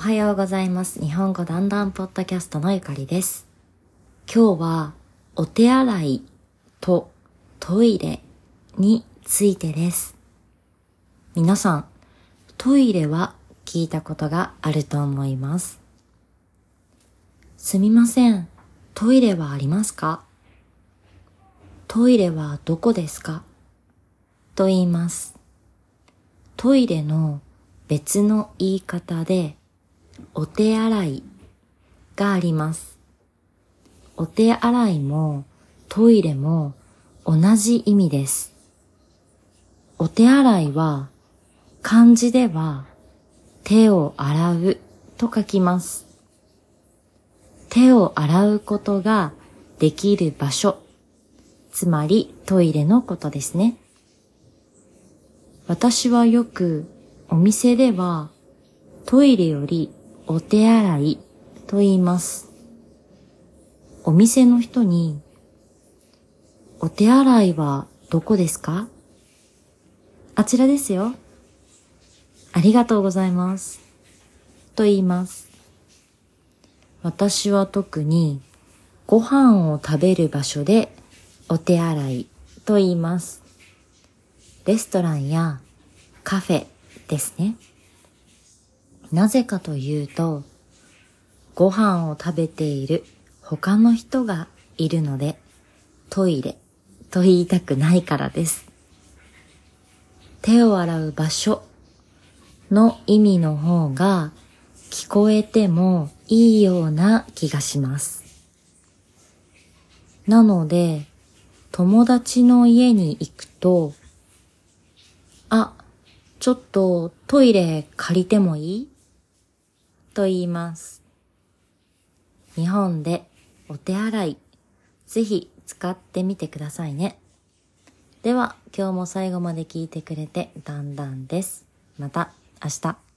おはようございます。日本語だんだんポッドキャストのゆかりです。今日はお手洗いとトイレについてです。皆さん、トイレは聞いたことがあると思います。すみません。トイレはありますか？トイレはどこですか？と言います。トイレの別の言い方で、お手洗いがあります。お手洗いもトイレも同じ意味です。お手洗いは漢字では手を洗うと書きます。手を洗うことができる場所、つまりトイレのことですね。私はよくお店ではトイレよりお手洗いと言います。お店の人に、お手洗いはどこですか？あちらですよ。ありがとうございます。と言います。私は特にご飯を食べる場所でお手洗いと言います。レストランやカフェですね。なぜかというと、ご飯を食べている他の人がいるので、トイレと言いたくないからです。手を洗う場所の意味の方が聞こえてもいいような気がします。なので、友達の家に行くと、あ、ちょっとトイレ借りてもいい？と言います。日本でお手洗い、ぜひ使ってみてくださいね。では、今日も最後まで聞いてくれてだんだんです。また明日。